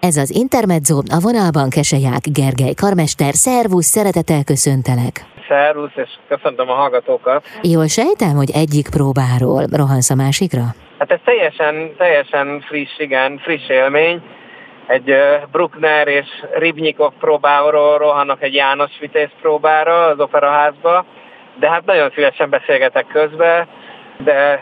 Ez az Intermezzo, a vonalban Keseják Gergely karmester. Szervusz, szeretettel köszöntelek. Szervusz, és köszöntöm a hallgatókat. Jól sejtem, hogy egyik próbáról rohansz a másikra? Hát ez teljesen, teljesen friss, igen, friss élmény. Egy Bruckner és Ribnikov próbáról rohanok egy János Vitéz próbára az operaházba, de hát nagyon szívesen beszélgetek közben, de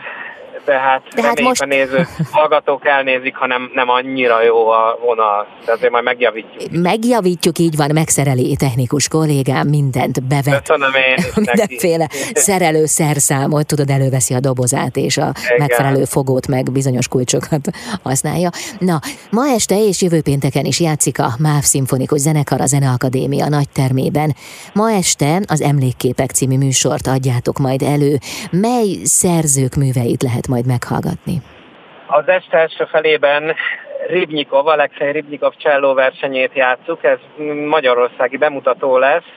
de hát de hát most... a néző hallgatók elnézik, ha nem, nem annyira jó a vonal, de azért majd megjavítjuk. Megjavítjuk, így van, megszereli technikus kollégám, mindent bevet. Köszönöm én Mindenféle szerelő szerszámot, tudod, előveszi a dobozát, és a Igen. megfelelő fogót, meg bizonyos kulcsokat használja. Na, ma este és jövő pénteken is játszik a MÁV Szimfonikus Zenekar a Zeneakadémia nagy termében. Ma este az Emlékképek című műsort adjátok majd elő. Mely szerzők műveit lehet majd majd meghallgatni? Az este első felében Ribnyikov, Alexei Ribnyikov cselló versenyét játszuk, ez magyarországi bemutató lesz,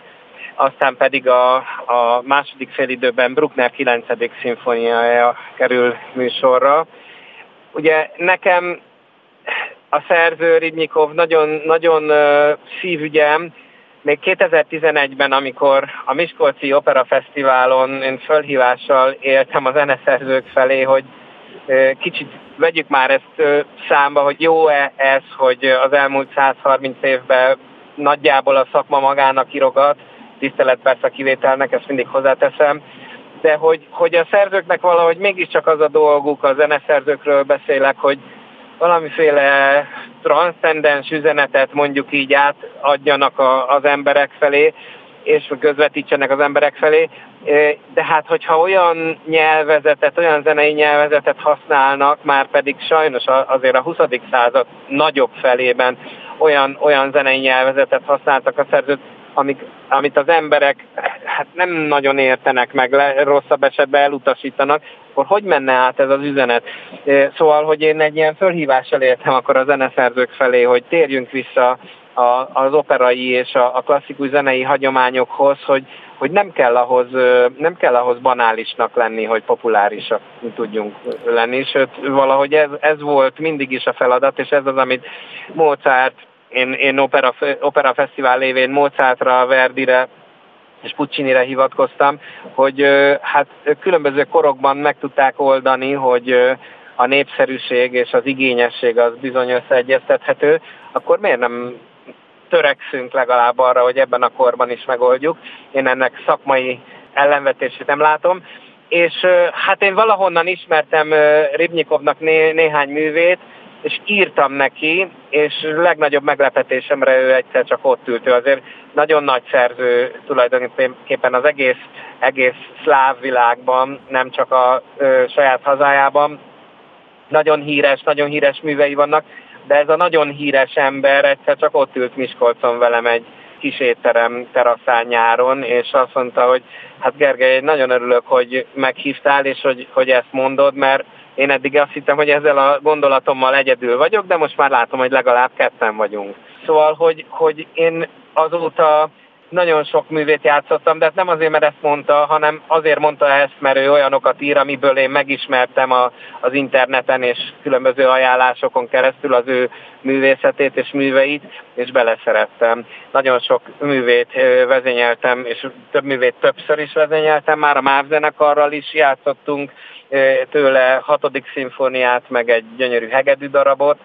aztán pedig a, a második félidőben Bruckner 9. szimfóniája kerül műsorra. Ugye nekem a szerző Ribnyikov nagyon, nagyon szívügyem, még 2011-ben, amikor a Miskolci Opera Fesztiválon én fölhívással éltem a zeneszerzők felé, hogy kicsit vegyük már ezt számba, hogy jó-e ez, hogy az elmúlt 130 évben nagyjából a szakma magának írogat, tisztelet persze a kivételnek, ezt mindig hozzáteszem, de hogy, hogy a szerzőknek valahogy mégiscsak az a dolguk, a zeneszerzőkről beszélek, hogy valamiféle transzcendens üzenetet mondjuk így átadjanak a, az emberek felé, és közvetítsenek az emberek felé. De hát, hogyha olyan nyelvezetet, olyan zenei nyelvezetet használnak, már pedig sajnos azért a 20. század nagyobb felében olyan, olyan zenei nyelvezetet használtak a szerzők, amik, amit az emberek hát nem nagyon értenek meg, le, rosszabb esetben elutasítanak, akkor hogy menne át ez az üzenet? Szóval, hogy én egy ilyen fölhívással értem akkor a zeneszerzők felé, hogy térjünk vissza a, az operai és a, a klasszikus zenei hagyományokhoz, hogy, hogy nem, kell ahhoz, nem kell ahhoz banálisnak lenni, hogy populárisak tudjunk lenni, sőt valahogy ez, ez volt mindig is a feladat, és ez az, amit Mozart én, én opera, opera fesztivál lévén Mozartra, Verdire és Puccinire hivatkoztam, hogy hát különböző korokban meg tudták oldani, hogy a népszerűség és az igényesség az bizony összeegyeztethető, akkor miért nem törekszünk legalább arra, hogy ebben a korban is megoldjuk. Én ennek szakmai ellenvetését nem látom. És hát én valahonnan ismertem Ribnyikovnak né- néhány művét, és írtam neki, és legnagyobb meglepetésemre ő egyszer csak ott ült. Ő azért nagyon nagy szerző tulajdonképpen az egész, egész szláv világban, nem csak a ö, saját hazájában. Nagyon híres, nagyon híres művei vannak, de ez a nagyon híres ember egyszer csak ott ült Miskolcon velem egy kis étterem teraszán nyáron, és azt mondta, hogy hát Gergely, nagyon örülök, hogy meghívtál, és hogy, hogy ezt mondod, mert én eddig azt hittem, hogy ezzel a gondolatommal egyedül vagyok, de most már látom, hogy legalább ketten vagyunk. Szóval, hogy, hogy én azóta nagyon sok művét játszottam, de nem azért, mert ezt mondta, hanem azért mondta ezt, mert ő olyanokat ír, amiből én megismertem a, az interneten és különböző ajánlásokon keresztül az ő művészetét és műveit, és beleszerettem. Nagyon sok művét vezényeltem, és több művét többször is vezényeltem, már a MÁV zenekarral is játszottunk, tőle hatodik szimfóniát, meg egy gyönyörű hegedű darabot,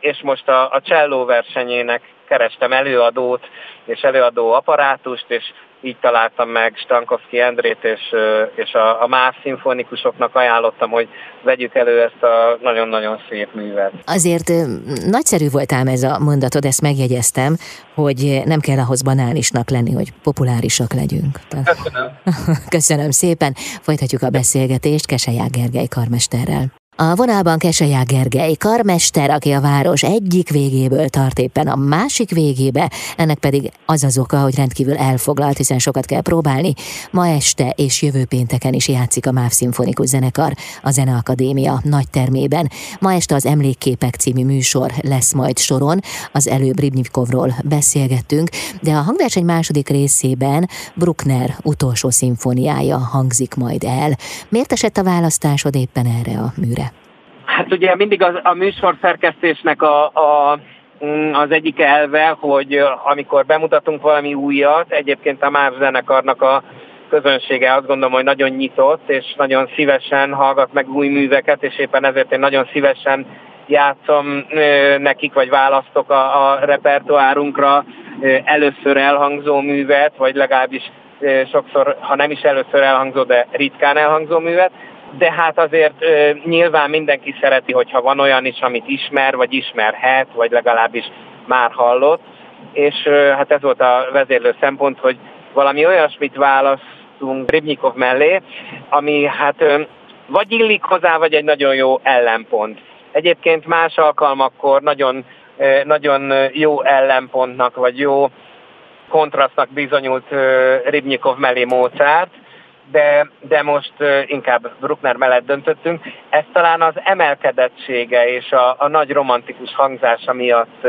és most a, a cselló versenyének kerestem előadót és előadó apparátust, és így találtam meg Stankovski Endrét, és, és a, a más szimfonikusoknak ajánlottam, hogy vegyük elő ezt a nagyon-nagyon szép művet. Azért nagyszerű volt ám ez a mondatod, ezt megjegyeztem, hogy nem kell ahhoz banálisnak lenni, hogy populárisak legyünk. Köszönöm. Köszönöm szépen. Folytatjuk a beszélgetést Keseják Gergely karmesterrel. A vonalban Keseják Gergely, karmester, aki a város egyik végéből tart éppen a másik végébe, ennek pedig az az oka, hogy rendkívül elfoglalt, hiszen sokat kell próbálni. Ma este és jövő pénteken is játszik a MÁV Szimfonikus Zenekar a Zeneakadémia nagy termében. Ma este az Emlékképek című műsor lesz majd soron, az előbb Ribnikovról beszélgettünk, de a hangverseny második részében Bruckner utolsó szimfóniája hangzik majd el. Miért esett a választásod éppen erre a műre? Hát ugye mindig az, a műsor szerkesztésnek a, a Mm, az egyik elve, hogy amikor bemutatunk valami újat, egyébként a MÁV zenekarnak a közönsége azt gondolom, hogy nagyon nyitott, és nagyon szívesen hallgat meg új műveket, és éppen ezért én nagyon szívesen játszom nekik, vagy választok a, a repertoárunkra először elhangzó művet, vagy legalábbis sokszor, ha nem is először elhangzó, de ritkán elhangzó művet, de hát azért nyilván mindenki szereti, hogyha van olyan is, amit ismer, vagy ismerhet, vagy legalábbis már hallott, és hát ez volt a vezérlő szempont, hogy valami olyasmit választunk Ribnyikov mellé, ami hát vagy illik hozzá, vagy egy nagyon jó ellenpont. Egyébként más alkalmakkor nagyon, nagyon jó ellenpontnak, vagy jó kontrasztnak bizonyult Ribnyikov mellé Mozart, de, de most inkább Bruckner mellett döntöttünk. Ez talán az emelkedettsége és a, a nagy romantikus hangzása miatt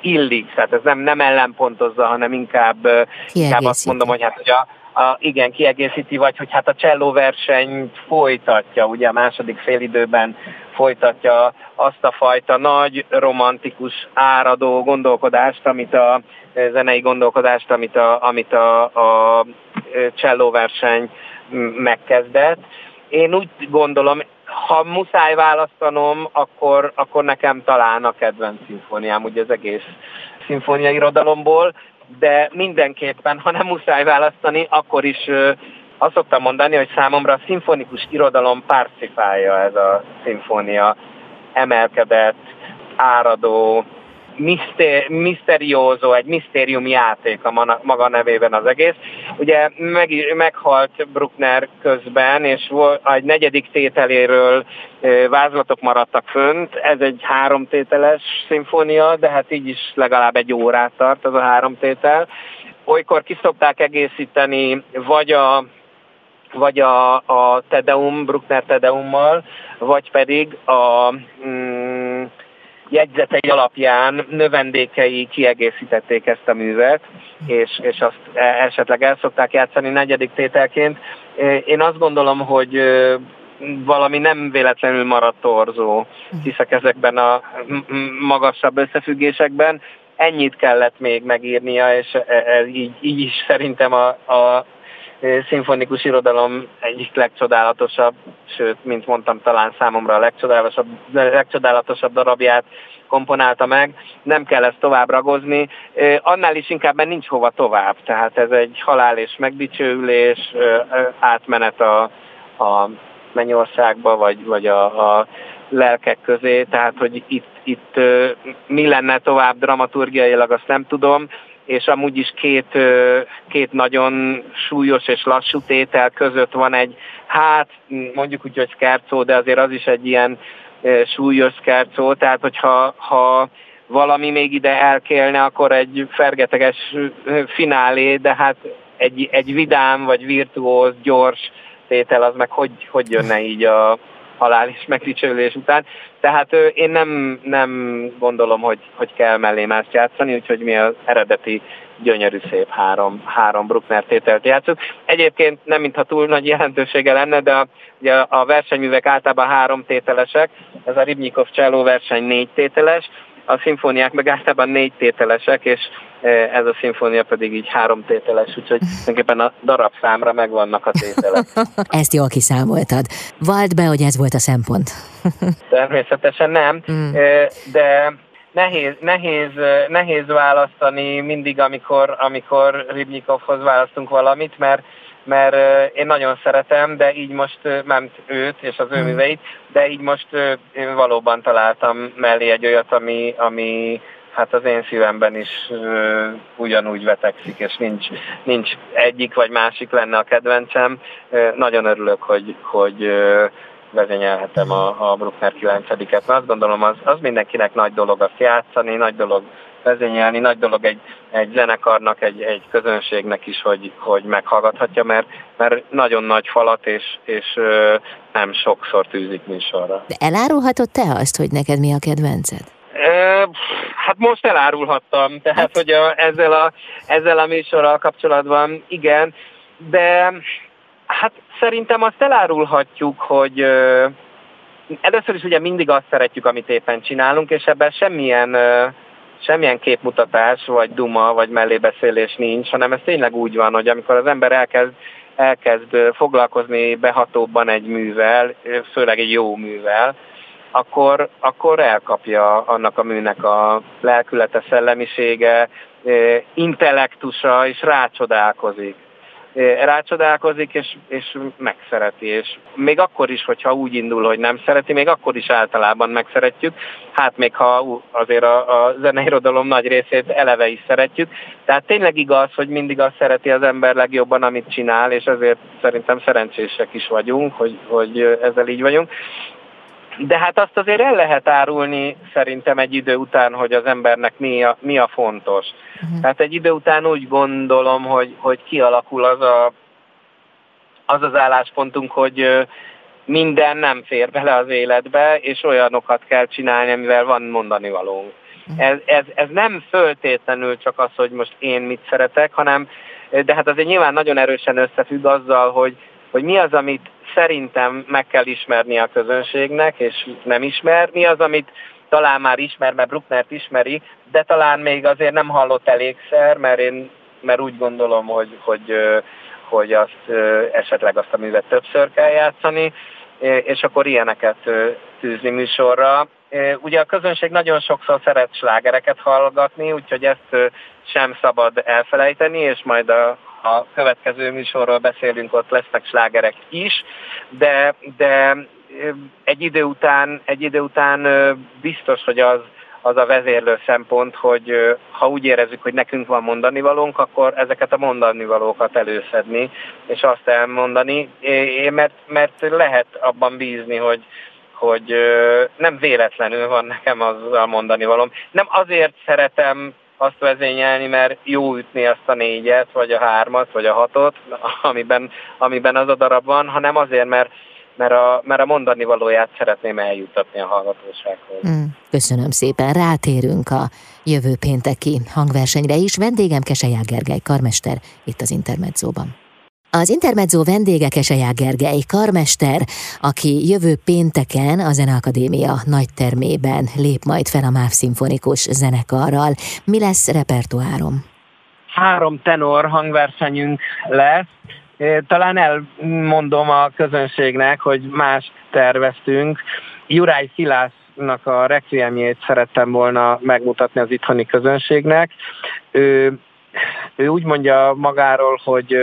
illik, tehát ez nem, nem ellenpontozza, hanem inkább, inkább azt mondom, hogy hát hogy a, a, igen, kiegészíti, vagy hogy hát a cselló versenyt folytatja, ugye a második félidőben folytatja azt a fajta nagy, romantikus, áradó gondolkodást, amit a zenei gondolkodást, amit a, amit a, a csellóverseny megkezdett. Én úgy gondolom, ha muszáj választanom, akkor, akkor nekem talán a kedvenc szimfóniám, ugye az egész szimfónia irodalomból, de mindenképpen, ha nem muszáj választani, akkor is azt szoktam mondani, hogy számomra a szimfonikus irodalom párcifája ez a szimfónia emelkedett, áradó, miszter, miszteriózó, egy misztérium játék a maga nevében az egész. Ugye meg, meghalt Bruckner közben, és egy negyedik tételéről vázlatok maradtak fönt. Ez egy háromtételes szimfónia, de hát így is legalább egy órát tart az a három tétel. Olykor ki szokták egészíteni vagy a vagy a, a Tedeum, Bruckner Tedeummal, vagy pedig a mm, jegyzetei alapján növendékei kiegészítették ezt a művet, és, és azt esetleg el szokták játszani negyedik tételként. Én azt gondolom, hogy valami nem véletlenül maradt torzó, hiszek ezekben a magasabb összefüggésekben. Ennyit kellett még megírnia, és e, így, így is szerintem a, a szimfonikus irodalom egyik legcsodálatosabb, sőt, mint mondtam, talán számomra a legcsodálatosabb, legcsodálatosabb darabját komponálta meg, nem kell ezt tovább ragozni, annál is inkább, mert nincs hova tovább, tehát ez egy halál és megdicsőülés, átmenet a, a mennyországba, vagy, vagy a, a lelkek közé, tehát hogy itt, itt mi lenne tovább dramaturgiailag, azt nem tudom, és amúgy is két, két nagyon súlyos és lassú tétel között van egy, hát mondjuk úgy, hogy szkercó, de azért az is egy ilyen súlyos szkercó, tehát hogyha ha valami még ide elkélne, akkor egy fergeteges finálé, de hát egy, egy vidám vagy virtuóz, gyors tétel az meg hogy, hogy jönne így a, halál és megdicsőlés után. Tehát én nem, nem gondolom, hogy, hogy kell mellé más játszani, úgyhogy mi az eredeti gyönyörű szép három, három Bruckner tételt játszunk. Egyébként nem mintha túl nagy jelentősége lenne, de a, ugye a versenyművek általában három tételesek, ez a Ribnyikov cselló verseny négy tételes, a szimfóniák meg általában négy tételesek, és e, ez a szimfónia pedig így három tételes, úgyhogy tulajdonképpen a darab számra megvannak a tételek. Ezt jól kiszámoltad. Vald be, hogy ez volt a szempont. Természetesen nem, mm. E, de nehéz, nehéz, nehéz választani mindig, amikor, amikor Ribnyikovhoz választunk valamit, mert mert én nagyon szeretem, de így most ment őt és az ő hmm. műveit, de így most én valóban találtam mellé egy olyat, ami, ami hát az én szívemben is ugyanúgy vetekszik, és nincs, nincs egyik vagy másik lenne a kedvencem. Nagyon örülök, hogy, hogy vezényelhetem a, a Bruckner 9-et, mert azt gondolom, az, az mindenkinek nagy dolog azt játszani, nagy dolog vezényelni, nagy dolog egy, egy zenekarnak, egy, egy közönségnek is, hogy, hogy meghallgathatja, mert, mert nagyon nagy falat, és, és nem sokszor tűzik műsorra. De elárulhatod te azt, hogy neked mi a kedvenced? Hát most elárulhattam, tehát hát. hogy a, ezzel, a, ezzel a műsorral kapcsolatban igen, de hát szerintem azt elárulhatjuk, hogy először is ugye mindig azt szeretjük, amit éppen csinálunk, és ebben semmilyen semmilyen képmutatás, vagy duma, vagy mellébeszélés nincs, hanem ez tényleg úgy van, hogy amikor az ember elkezd, elkezd foglalkozni behatóbban egy művel, főleg egy jó művel, akkor, akkor elkapja annak a műnek a lelkülete, szellemisége, intellektusa, és rácsodálkozik rácsodálkozik, és, és megszereti. És még akkor is, hogyha úgy indul, hogy nem szereti, még akkor is általában megszeretjük. Hát még ha azért a, a zeneirodalom nagy részét eleve is szeretjük. Tehát tényleg igaz, hogy mindig azt szereti az ember legjobban, amit csinál, és ezért szerintem szerencsések is vagyunk, hogy, hogy ezzel így vagyunk. De hát azt azért el lehet árulni szerintem egy idő után, hogy az embernek mi a, mi a fontos. Uh-huh. Tehát egy idő után úgy gondolom, hogy, hogy kialakul az, a, az az álláspontunk, hogy minden nem fér bele az életbe, és olyanokat kell csinálni, amivel van mondani valónk. Uh-huh. Ez, ez, ez nem föltétlenül csak az, hogy most én mit szeretek, hanem, de hát azért nyilván nagyon erősen összefügg azzal, hogy, hogy mi az, amit szerintem meg kell ismerni a közönségnek, és nem ismer. Mi az, amit talán már ismer, mert Brucknert ismeri, de talán még azért nem hallott elégszer, mert én mert úgy gondolom, hogy, hogy, hogy azt, esetleg azt a művet többször kell játszani, és akkor ilyeneket tűzni műsorra. Ugye a közönség nagyon sokszor szeret slágereket hallgatni, úgyhogy ezt sem szabad elfelejteni, és majd a a következő műsorról beszélünk, ott lesznek slágerek is, de, de egy idő után, egy idő után biztos, hogy az, az a vezérlő szempont, hogy ha úgy érezzük, hogy nekünk van mondani valónk, akkor ezeket a mondani valókat előszedni, és azt elmondani, mert, mert lehet abban bízni, hogy, hogy nem véletlenül van nekem az a mondani valóm. Nem azért szeretem azt vezényelni, mert jó ütni azt a négyet, vagy a hármat, vagy a hatot, amiben, amiben az a darab van, hanem azért, mert, mert, a, mert a mondani valóját szeretném eljutatni a hallgatósághoz. Mm, köszönöm szépen, rátérünk a jövő pénteki hangversenyre is. Vendégem Keselyá Gergely karmester itt az Intermedzóban. Az Intermezzo vendége Keseják Gergely, karmester, aki jövő pénteken a Zeneakadémia nagy termében lép majd fel a MÁV szimfonikus zenekarral. Mi lesz repertoárom? Három tenor hangversenyünk lesz. Talán elmondom a közönségnek, hogy más terveztünk. Juráj Szilásznak a requiemjét szerettem volna megmutatni az itthoni közönségnek. Ő ő úgy mondja magáról, hogy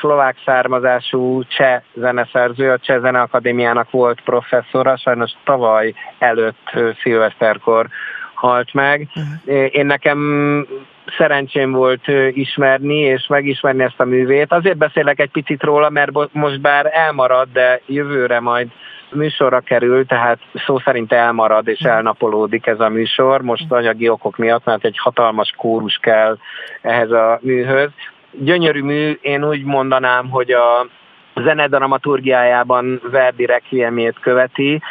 szlovák származású cseh zeneszerző, a Cseh Zeneakadémiának volt professzora, sajnos tavaly előtt szilveszterkor halt meg. Uh-huh. Én nekem szerencsém volt ismerni és megismerni ezt a művét. Azért beszélek egy picit róla, mert most bár elmarad, de jövőre majd műsorra kerül, tehát szó szerint elmarad és elnapolódik ez a műsor, most anyagi okok miatt, mert egy hatalmas kórus kell ehhez a műhöz. Gyönyörű mű, én úgy mondanám, hogy a zenedramaturgiájában Verdi requiemét követi,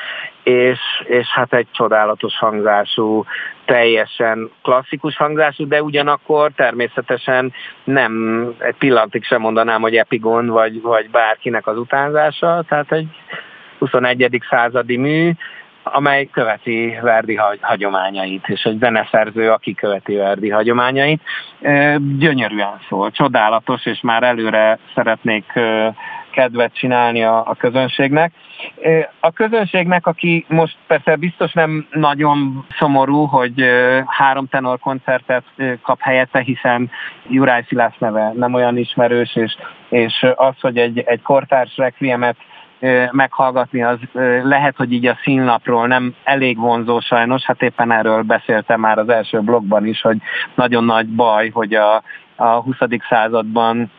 és, és hát egy csodálatos hangzású, teljesen klasszikus hangzású, de ugyanakkor természetesen nem egy pillantig sem mondanám, hogy epigon vagy, vagy bárkinek az utánzása, tehát egy 21. századi mű, amely követi Verdi hagyományait, és egy zeneszerző, aki követi Verdi hagyományait. Gyönyörűen szól, csodálatos, és már előre szeretnék kedvet csinálni a, a közönségnek. A közönségnek, aki most persze biztos nem nagyon szomorú, hogy három tenor koncertet kap helyette, hiszen Juráj Szilász neve nem olyan ismerős, és, és az, hogy egy, egy kortárs requiemet meghallgatni, az lehet, hogy így a színlapról nem elég vonzó sajnos, hát éppen erről beszéltem már az első blogban is, hogy nagyon nagy baj, hogy a, a 20. században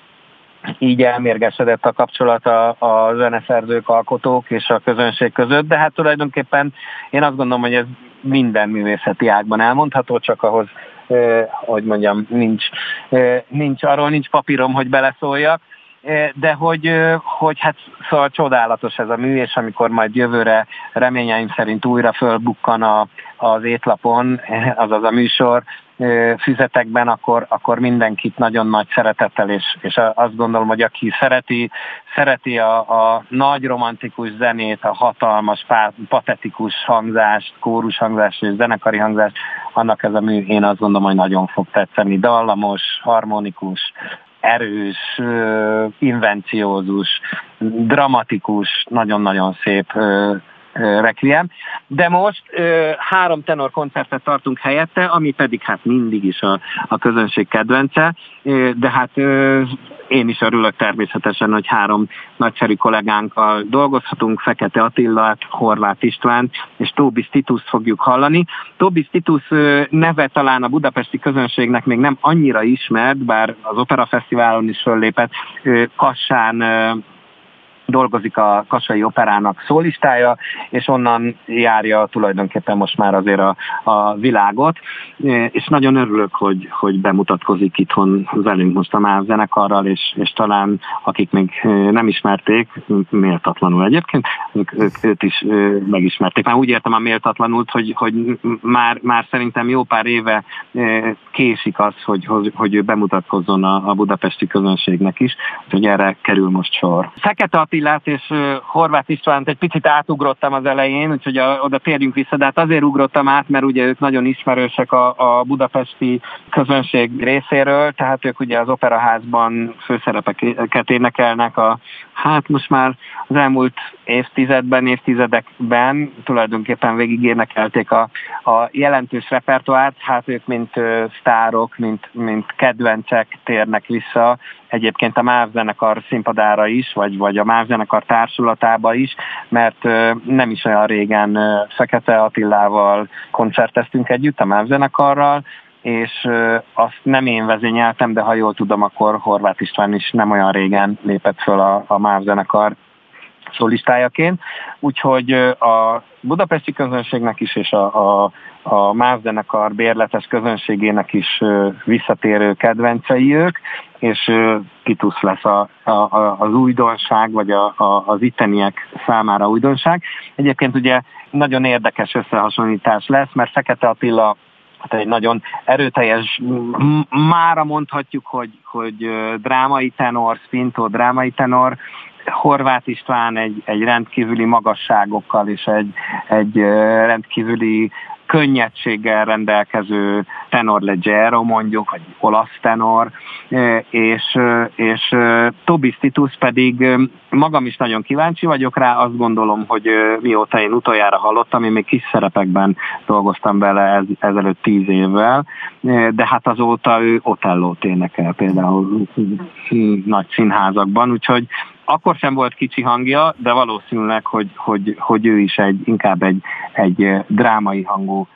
így elmérgesedett a kapcsolat a, a zeneszerzők, alkotók és a közönség között, de hát tulajdonképpen én azt gondolom, hogy ez minden művészeti ágban elmondható, csak ahhoz, eh, hogy mondjam, nincs, eh, nincs arról nincs papírom, hogy beleszóljak. De hogy, hogy hát szóval csodálatos ez a mű, és amikor majd jövőre reményeim szerint újra fölbukkan a, az étlapon, azaz a műsor, füzetekben, akkor, akkor mindenkit nagyon nagy szeretettel, és, és azt gondolom, hogy aki szereti, szereti a, a nagy romantikus zenét, a hatalmas, patetikus hangzást, kórus hangzást és zenekari hangzást, annak ez a mű, én azt gondolom, hogy nagyon fog tetszeni. Dallamos, harmonikus, erős, invenciózus, dramatikus, nagyon-nagyon szép Requiem, de most három tenor koncertet tartunk helyette, ami pedig hát mindig is a, a közönség kedvence, de hát én is örülök természetesen, hogy három nagyszerű kollégánkkal dolgozhatunk, Fekete Attillát, Horváth István és Tóbis Titus fogjuk hallani. Tóbis Titus neve talán a budapesti közönségnek még nem annyira ismert, bár az Opera Fesztiválon is föllépett, Kassán dolgozik a Kasai Operának szólistája, és onnan járja tulajdonképpen most már azért a, a világot, és nagyon örülök, hogy, hogy bemutatkozik itthon velünk most a MÁV zenekarral, és, és talán akik még nem ismerték, méltatlanul egyébként, ők, ők, őt is megismerték. Már úgy értem a méltatlanult, hogy, hogy már, már szerintem jó pár éve késik az, hogy, hogy, hogy ő bemutatkozzon a, a budapesti közönségnek is, hogy erre kerül most sor. Fekete Attilát és Horváth Istvánt egy picit átugrottam az elején, úgyhogy a, oda térjünk vissza, de hát azért ugrottam át, mert ugye ők nagyon ismerősek a, a budapesti közönség részéről, tehát ők ugye az operaházban főszerepeket énekelnek a, hát most már az elmúlt évtizedben, évtizedekben tulajdonképpen végig énekelték a, a jelentős repertoárt, hát ők mint uh, sztárok, mint, mint kedvencek térnek vissza egyébként a MÁV zenekar színpadára is, vagy, vagy a MÁV zenekar társulatába is, mert nem is olyan régen Fekete Attilával koncerteztünk együtt a MÁV zenekarral, és azt nem én vezényeltem, de ha jól tudom, akkor Horváth István is nem olyan régen lépett föl a, a MÁV zenekar szólistájaként. Úgyhogy a budapesti közönségnek is és a, a, a MÁV zenekar bérletes közönségének is visszatérő kedvencei ők, és Titus lesz a, a, az újdonság, vagy a, a, az itteniek számára újdonság. Egyébként ugye nagyon érdekes összehasonlítás lesz, mert Fekete Attila hát egy nagyon erőteljes, mára mondhatjuk, hogy, hogy drámai tenor, Spinto drámai tenor, Horváth István egy, egy rendkívüli magasságokkal és egy, egy rendkívüli könnyedséggel rendelkező tenor leggero mondjuk, vagy olasz tenor, és, és Tobis Titus pedig magam is nagyon kíváncsi vagyok rá, azt gondolom, hogy mióta én utoljára hallottam, én még kis szerepekben dolgoztam bele ez, ezelőtt tíz évvel, de hát azóta ő Otellót énekel például nagy színházakban, úgyhogy akkor sem volt kicsi hangja, de valószínűleg, hogy, hogy, hogy ő is egy, inkább egy, egy drámai hangú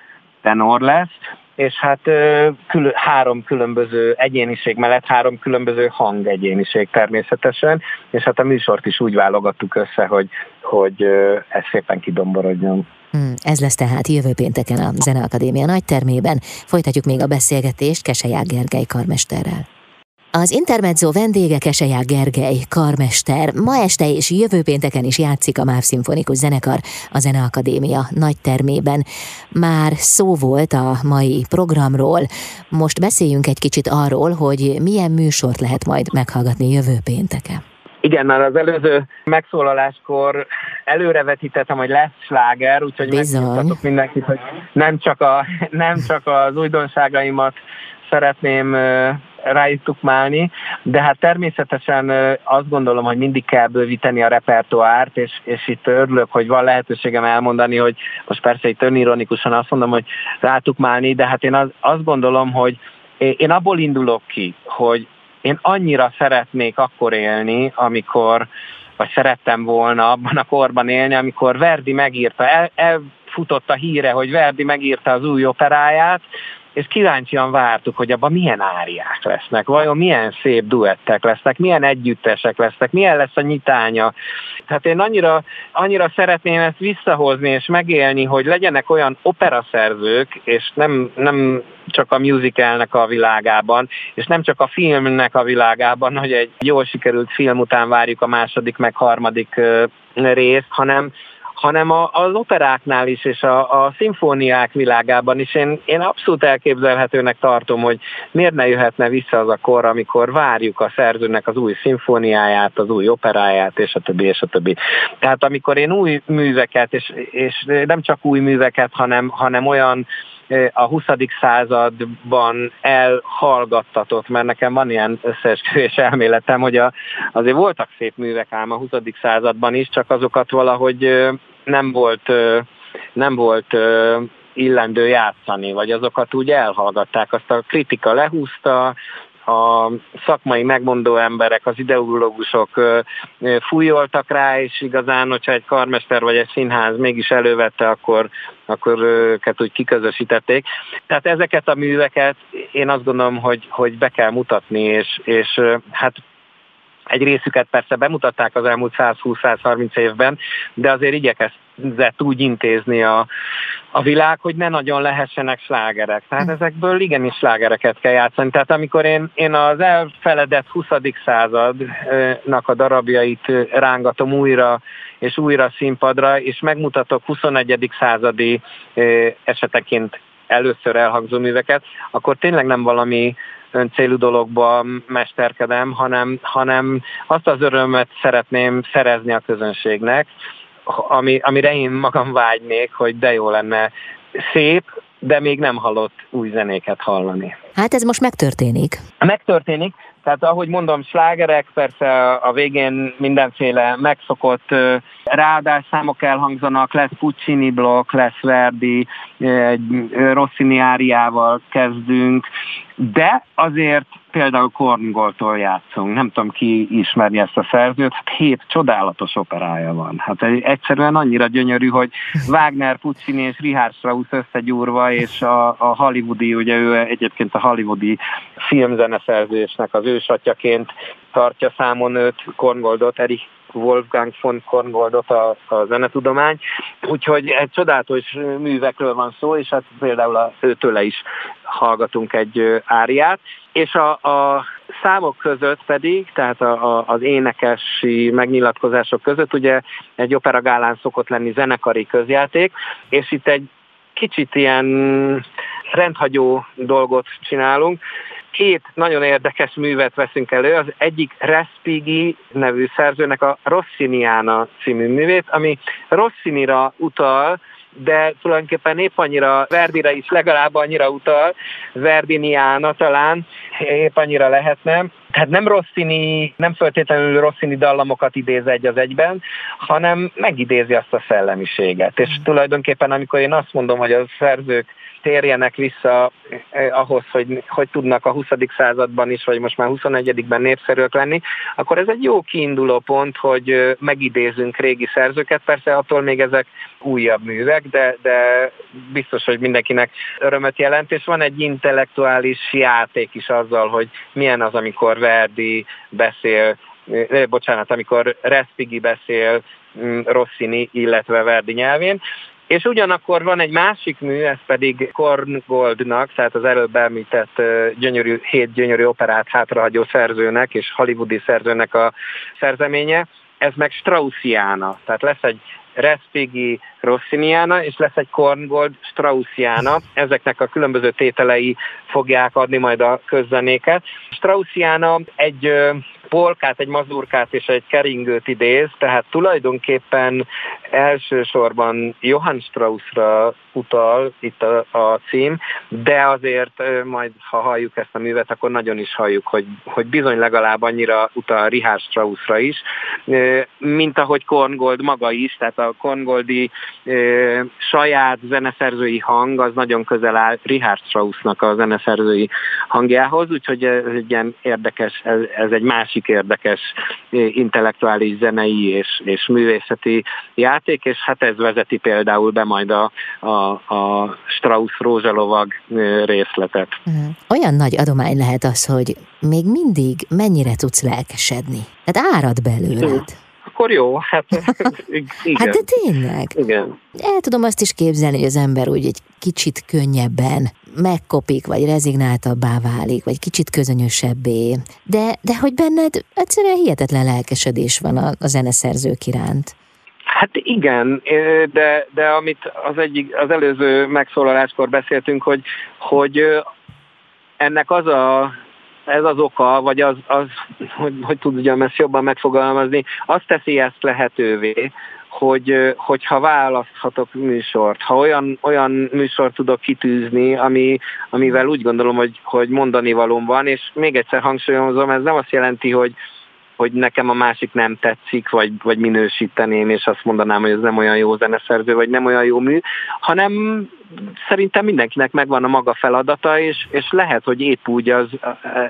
tenor lesz, és hát külön, három különböző egyéniség mellett három különböző hangegyéniség természetesen, és hát a műsort is úgy válogattuk össze, hogy, hogy ez szépen kidomborodjon. Hmm, ez lesz tehát jövő pénteken a Zeneakadémia nagytermében. Folytatjuk még a beszélgetést Keseják Gergely karmesterrel. Az Intermezzo vendége Keseják Gergely, karmester. Ma este és jövő pénteken is játszik a MÁV Szimfonikus Zenekar a Zeneakadémia nagy termében. Már szó volt a mai programról, most beszéljünk egy kicsit arról, hogy milyen műsort lehet majd meghallgatni jövő pénteken. Igen, már az előző megszólaláskor előrevetítettem, hogy lesz sláger, úgyhogy megmutatok mindenkit, hogy nem csak, a, nem csak az újdonságaimat szeretném rájuk tukmálni, de hát természetesen azt gondolom, hogy mindig kell bővíteni a repertoárt, és, és itt örülök, hogy van lehetőségem elmondani, hogy most persze itt önironikusan azt mondom, hogy rátukmálni, de hát én az, azt gondolom, hogy én abból indulok ki, hogy én annyira szeretnék akkor élni, amikor, vagy szerettem volna abban a korban élni, amikor Verdi megírta, el, elfutott a híre, hogy Verdi megírta az új operáját, és kíváncsian vártuk, hogy abban milyen áriák lesznek, vajon milyen szép duettek lesznek, milyen együttesek lesznek, milyen lesz a nyitánya. Tehát én annyira, annyira szeretném ezt visszahozni és megélni, hogy legyenek olyan operaszerzők, és nem, nem csak a musicalnek a világában, és nem csak a filmnek a világában, hogy egy jól sikerült film után várjuk a második meg harmadik részt, hanem, hanem a, az operáknál is, és a, a szimfóniák világában is. Én, én abszolút elképzelhetőnek tartom, hogy miért ne jöhetne vissza az a kor, amikor várjuk a szerzőnek az új szimfóniáját, az új operáját, és a többi, és a többi. Tehát amikor én új műveket, és, és nem csak új műveket, hanem, hanem olyan a 20. században elhallgattatott, mert nekem van ilyen összeesküvés elméletem, hogy a, azért voltak szép művek ám a 20. században is, csak azokat valahogy nem volt, nem volt illendő játszani, vagy azokat úgy elhallgatták, azt a kritika lehúzta, a szakmai megmondó emberek, az ideológusok fújoltak rá, és igazán, hogyha egy karmester vagy egy színház mégis elővette, akkor, akkor őket úgy kiközösítették. Tehát ezeket a műveket én azt gondolom, hogy, hogy be kell mutatni, és, és hát egy részüket persze bemutatták az elmúlt 120-130 évben, de azért igyekezett úgy intézni a, a világ, hogy ne nagyon lehessenek slágerek. Tehát ezekből igenis slágereket kell játszani. Tehát amikor én, én az elfeledett 20. századnak a darabjait rángatom újra és újra színpadra, és megmutatok 21. századi eseteként először elhangzó műveket, akkor tényleg nem valami öncélú dologba mesterkedem, hanem, hanem azt az örömet szeretném szerezni a közönségnek, ami, amire én magam vágynék, hogy de jó lenne szép, de még nem hallott új zenéket hallani. Hát ez most megtörténik. Megtörténik, tehát ahogy mondom, slágerek, persze a végén mindenféle megszokott számok elhangzanak, lesz Puccini blokk, lesz Verdi, egy Rossini áriával kezdünk, de azért például Korngoltól játszunk, nem tudom ki ismeri ezt a szerzőt, hát hét csodálatos operája van. Hát egyszerűen annyira gyönyörű, hogy Wagner, Puccini és Richard Strauss összegyúrva, és a, a hollywoodi, ugye ő egyébként a hollywoodi filmzeneszerzésnek az ősatjaként tartja számon őt, Korngoldot, Erich Wolfgang von Korngoldot a, a zenetudomány. Úgyhogy egy csodálatos művekről van szó, és hát például a, őtőle is hallgatunk egy áriát. És a, a számok között pedig, tehát a, a, az énekesi megnyilatkozások között ugye egy operagálán szokott lenni zenekari közjáték, és itt egy kicsit ilyen rendhagyó dolgot csinálunk, két nagyon érdekes művet veszünk elő. Az egyik Respighi nevű szerzőnek a Rossiniana című művét, ami Rossinira utal, de tulajdonképpen épp annyira Verdire is legalább annyira utal, Verdiniana talán, épp annyira lehetne. Tehát nem Rossini, nem feltétlenül Rossini dallamokat idéz egy az egyben, hanem megidézi azt a szellemiséget. És tulajdonképpen amikor én azt mondom, hogy a szerzők térjenek vissza eh, ahhoz, hogy hogy tudnak a 20. században is, vagy most már 21-ben népszerűek lenni, akkor ez egy jó kiinduló pont, hogy eh, megidézünk régi szerzőket. Persze attól még ezek újabb művek, de, de biztos, hogy mindenkinek örömet jelent, és van egy intellektuális játék is azzal, hogy milyen az, amikor Verdi beszél, eh, bocsánat, amikor Respighi beszél mm, Rossini, illetve Verdi nyelvén, és ugyanakkor van egy másik mű, ez pedig Korngoldnak, tehát az előbb említett gyönyörű, hét gyönyörű operát hátrahagyó szerzőnek és hollywoodi szerzőnek a szerzeménye, ez meg Straussiana. Tehát lesz egy Respighi Rossiniana, és lesz egy Korngold Straussiana. Ezeknek a különböző tételei fogják adni majd a közzenéket. Straussiana egy polkát, egy mazurkát és egy keringőt idéz, tehát tulajdonképpen elsősorban Johann Straussra utal itt a, a cím, de azért majd, ha halljuk ezt a művet, akkor nagyon is halljuk, hogy, hogy bizony legalább annyira utal Richard Straussra is, mint ahogy Korngold maga is, tehát a Korngoldi saját zeneszerzői hang az nagyon közel áll Richard Straussnak a zeneszerzői hangjához, úgyhogy ez egy ilyen érdekes, ez, ez egy másik érdekes intellektuális zenei és, és művészeti játék, és hát ez vezeti például be majd a, a a, a Strauss rózsalovag részletet. Mhm. Olyan nagy adomány lehet az, hogy még mindig mennyire tudsz lelkesedni. Tehát árad belőled. Akkor jó, hát igen. Hát de tényleg. Igen. El tudom azt is képzelni, hogy az ember úgy egy kicsit könnyebben megkopik, vagy rezignáltabbá válik, vagy kicsit közönösebbé. De, de hogy benned egyszerűen hihetetlen lelkesedés van a, a zeneszerzők iránt. Hát igen, de, de amit az, egyik, az előző megszólaláskor beszéltünk, hogy, hogy ennek az a ez az oka, vagy az, az hogy, hogy tudjam ezt jobban megfogalmazni, azt teszi ezt lehetővé, hogy, hogyha választhatok műsort, ha olyan, olyan műsort tudok kitűzni, ami, amivel úgy gondolom, hogy, hogy mondani valóm van, és még egyszer hangsúlyozom, ez nem azt jelenti, hogy, hogy nekem a másik nem tetszik, vagy, vagy minősíteném, és azt mondanám, hogy ez nem olyan jó zeneszerző, vagy nem olyan jó mű, hanem szerintem mindenkinek megvan a maga feladata, és, és lehet, hogy épp úgy az,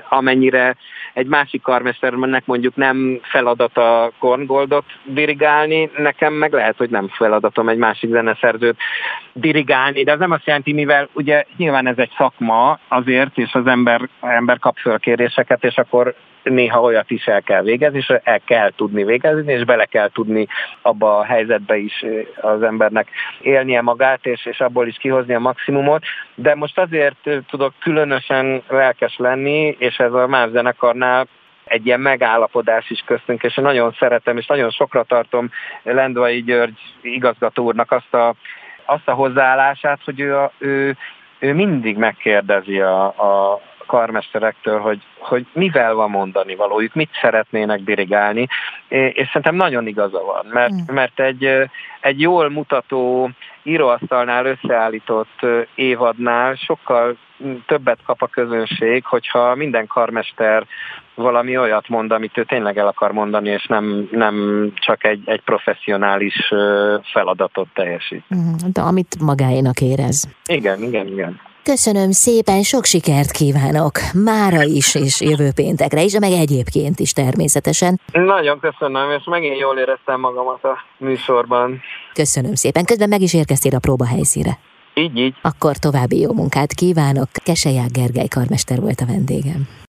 amennyire egy másik karmesternek mondjuk nem feladata Korngoldot dirigálni, nekem meg lehet, hogy nem feladatom egy másik zeneszerzőt dirigálni, de ez nem azt jelenti, mivel ugye nyilván ez egy szakma azért, és az ember, ember kap fölkéréseket, és akkor néha olyat is el kell végezni, és el kell tudni végezni, és bele kell tudni abba a helyzetbe is az embernek élnie magát, és, és abból is kihozni a maximumot, de most azért tudok különösen lelkes lenni, és ez a MÁV zenekarnál egy ilyen megállapodás is köztünk, és nagyon szeretem, és nagyon sokra tartom Lendvai György igazgató úrnak azt a, azt a hozzáállását, hogy ő, a, ő, ő mindig megkérdezi a, a, karmesterektől, hogy, hogy mivel van mondani valójuk, mit szeretnének dirigálni, és szerintem nagyon igaza van, mert, mm. mert egy, egy jól mutató íróasztalnál összeállított évadnál sokkal többet kap a közönség, hogyha minden karmester valami olyat mond, amit ő tényleg el akar mondani, és nem, nem csak egy, egy professzionális feladatot teljesít. Mm, de amit magáénak érez. Igen, igen, igen. Köszönöm szépen, sok sikert kívánok mára is, és jövő péntekre is, meg egyébként is természetesen. Nagyon köszönöm, és megint jól éreztem magamat a műsorban. Köszönöm szépen, közben meg is érkeztél a próbahelyszíre. Így, így. Akkor további jó munkát kívánok. Keseják Gergely karmester volt a vendégem.